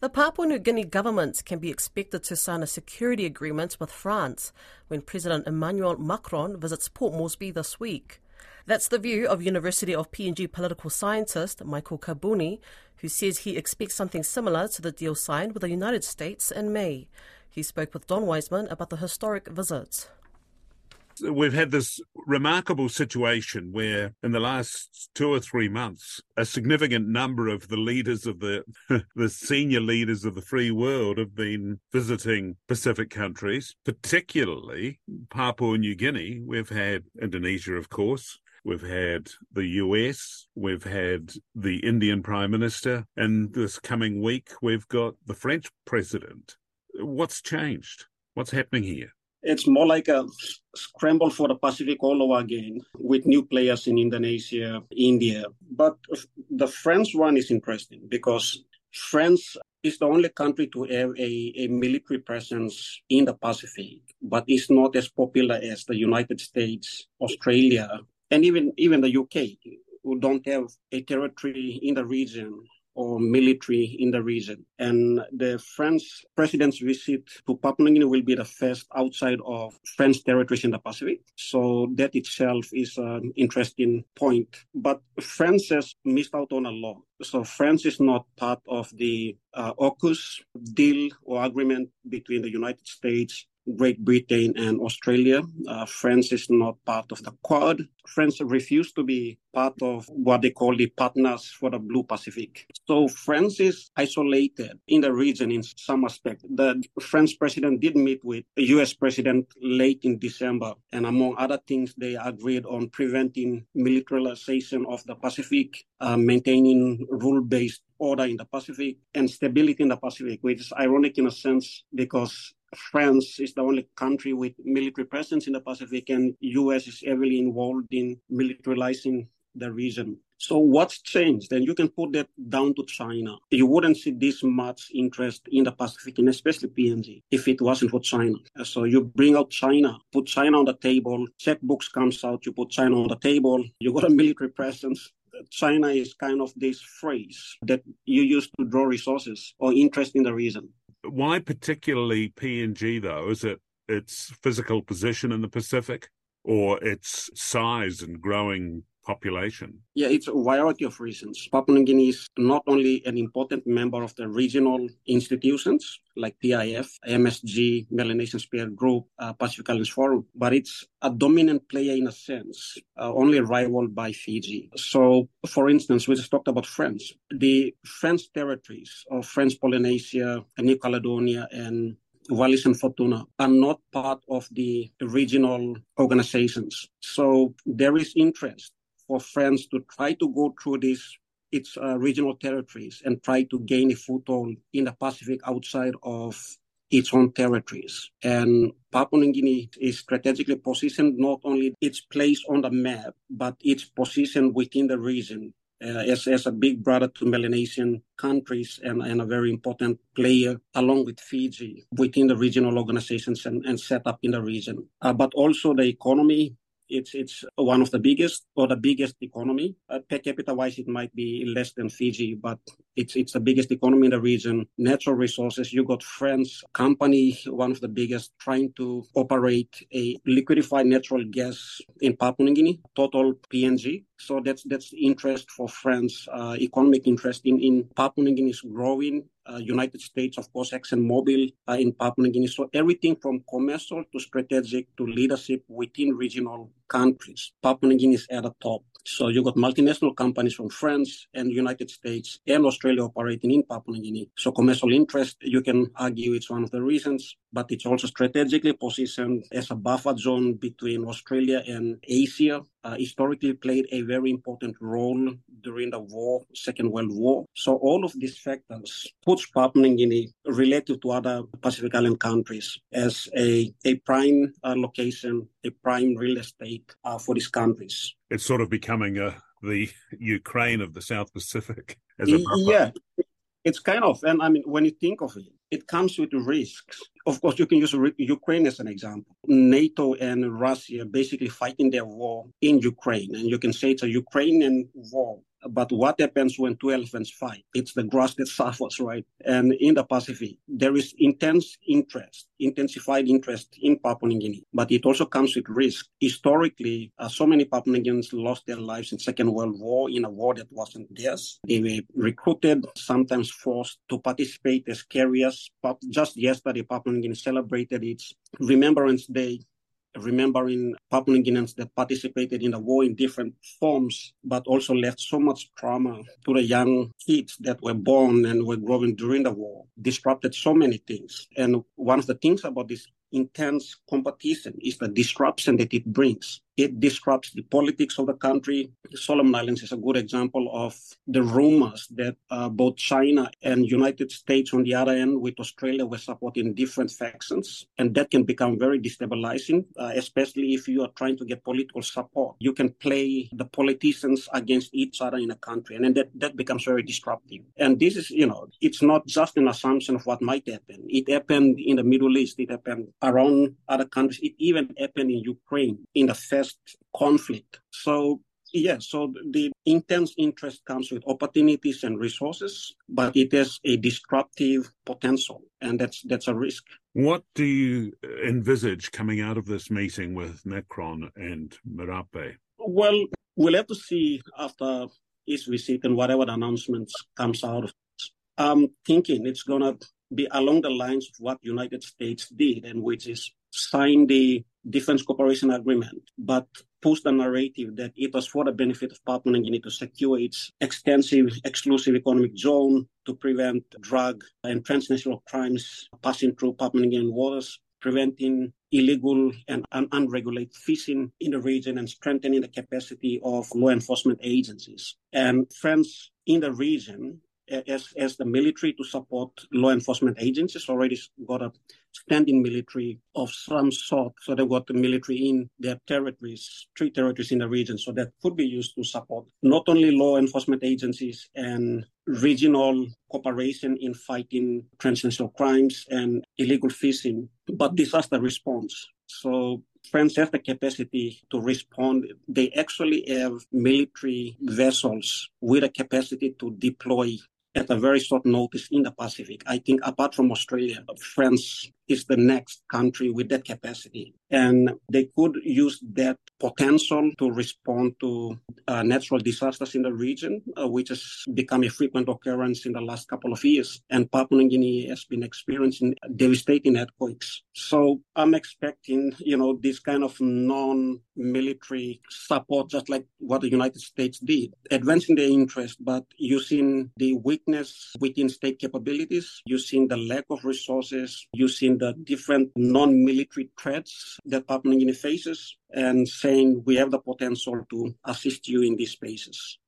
The Papua New Guinea government can be expected to sign a security agreement with France when President Emmanuel Macron visits Port Moresby this week. That's the view of University of PNG political scientist Michael Kabuni, who says he expects something similar to the deal signed with the United States in May. He spoke with Don Wiseman about the historic visit we've had this remarkable situation where in the last two or three months a significant number of the leaders of the the senior leaders of the free world have been visiting pacific countries particularly papua new guinea we've had indonesia of course We've had the US, we've had the Indian Prime Minister, and this coming week we've got the French President. What's changed? What's happening here? It's more like a scramble for the Pacific all over again with new players in Indonesia, India. But the France one is interesting because France is the only country to have a, a military presence in the Pacific, but it's not as popular as the United States, Australia, and even, even the UK, who don't have a territory in the region or military in the region. And the French president's visit to Papua New Guinea will be the first outside of French territories in the Pacific. So that itself is an interesting point. But France has missed out on a lot. So France is not part of the uh, AUKUS deal or agreement between the United States Great Britain and Australia. Uh, France is not part of the Quad. France refused to be part of what they call the Partners for the Blue Pacific. So France is isolated in the region in some aspect. The French president did meet with the US president late in December, and among other things, they agreed on preventing militarization of the Pacific, uh, maintaining rule-based order in the Pacific and stability in the Pacific, which is ironic in a sense because France is the only country with military presence in the Pacific, and U.S. is heavily involved in militarizing the region. So what's changed? And you can put that down to China. You wouldn't see this much interest in the Pacific, and especially PNG, if it wasn't for China. So you bring out China, put China on the table, checkbooks comes out, you put China on the table, you got a military presence, China is kind of this phrase that you use to draw resources or interest in the region. Why particularly PNG though? Is it its physical position in the Pacific or its size and growing population? Yeah, it's a variety of reasons. Papua New Guinea is not only an important member of the regional institutions like PIF, MSG, Melanesian Spearhead Group, uh, Pacific Islands Forum, but it's a dominant player in a sense, uh, only rivaled by Fiji. So, for instance, we just talked about France. The French territories of French Polynesia, New Caledonia, and Wallis and Futuna are not part of the regional organizations. So there is interest for France to try to go through these its uh, regional territories and try to gain a foothold in the Pacific outside of its own territories. And Papua New Guinea is strategically positioned not only its place on the map, but its position within the region uh, as, as a big brother to Melanesian countries and, and a very important player along with Fiji within the regional organizations and, and set up in the region. Uh, but also the economy it's it's one of the biggest or the biggest economy. Uh, per capita wise, it might be less than Fiji, but it's it's the biggest economy in the region. Natural resources. You got France company, one of the biggest, trying to operate a liquefied natural gas in Papua New Guinea. Total PNG. So that's that's interest for France. Uh, economic interest in in Papua New Guinea is growing uh, United States, of course, ExxonMobil uh, in Papua New Guinea. So everything from commercial to strategic to leadership within regional countries. Papua New Guinea is at the top. So you got multinational companies from France and United States and Australia operating in Papua New Guinea. So commercial interest, you can argue it's one of the reasons, but it's also strategically positioned as a buffer zone between Australia and Asia. Uh, historically played a very important role during the war, Second World War. So all of these factors puts Papua New Guinea relative to other Pacific Island countries as a, a prime uh, location, a prime real estate uh, for these countries it's sort of becoming a the Ukraine of the South Pacific. yeah, it's kind of, and I mean, when you think of it, it comes with risks. Of course, you can use Ukraine as an example. NATO and Russia basically fighting their war in Ukraine, and you can say it's a Ukrainian war. But what happens when two elephants fight? It's the grass that suffers, right? And in the Pacific, there is intense interest, intensified interest in Papua New Guinea, but it also comes with risk. Historically, uh, so many Papua New Guineans lost their lives in Second World War in a war that wasn't theirs. They were recruited, sometimes forced to participate as carriers. But just yesterday, Papua New Guinea celebrated its Remembrance Day remembering Papua New Guineans that participated in the war in different forms, but also left so much trauma to the young kids that were born and were growing during the war, disrupted so many things. And one of the things about this intense competition is the disruption that it brings. It disrupts the politics of the country. Solomon Islands is a good example of the rumors that uh, both China and United States on the other end with Australia were supporting different factions. And that can become very destabilizing, uh, especially if you are trying to get political support. You can play the politicians against each other in a country. And then that, that becomes very disruptive. And this is, you know, it's not just an assumption of what might happen. It happened in the Middle East. It happened around other countries. It even happened in Ukraine in the first conflict. So yeah, so the intense interest comes with opportunities and resources, but it has a disruptive potential, and that's that's a risk. What do you envisage coming out of this meeting with Macron and Marape? Well, we'll have to see after his visit and whatever the announcements comes out of. I'm thinking it's gonna be along the lines of what United States did, and which is sign the defense cooperation agreement, but push the narrative that it was for the benefit of Papua New Guinea to secure its extensive exclusive economic zone to prevent drug and transnational crimes passing through Papua New Guinean waters, preventing illegal and un- unregulated fishing in the region and strengthening the capacity of law enforcement agencies. And France in the region as, as the military to support law enforcement agencies already got a standing military of some sort. So they've got the military in their territories, three territories in the region. So that could be used to support not only law enforcement agencies and regional cooperation in fighting transnational crimes and illegal fishing, but disaster response. So France has the capacity to respond. They actually have military vessels with a capacity to deploy at a very short notice in the Pacific. I think apart from Australia, France is the next country with that capacity. And they could use that potential to respond to uh, natural disasters in the region, uh, which has become a frequent occurrence in the last couple of years. And Papua New Guinea has been experiencing devastating earthquakes. So I'm expecting, you know, this kind of non-military support, just like what the United States did, advancing their interest, but using the weakness within state capabilities, using the lack of resources, using the different non-military threats that Papua New Guinea faces and saying we have the potential to assist you in these spaces.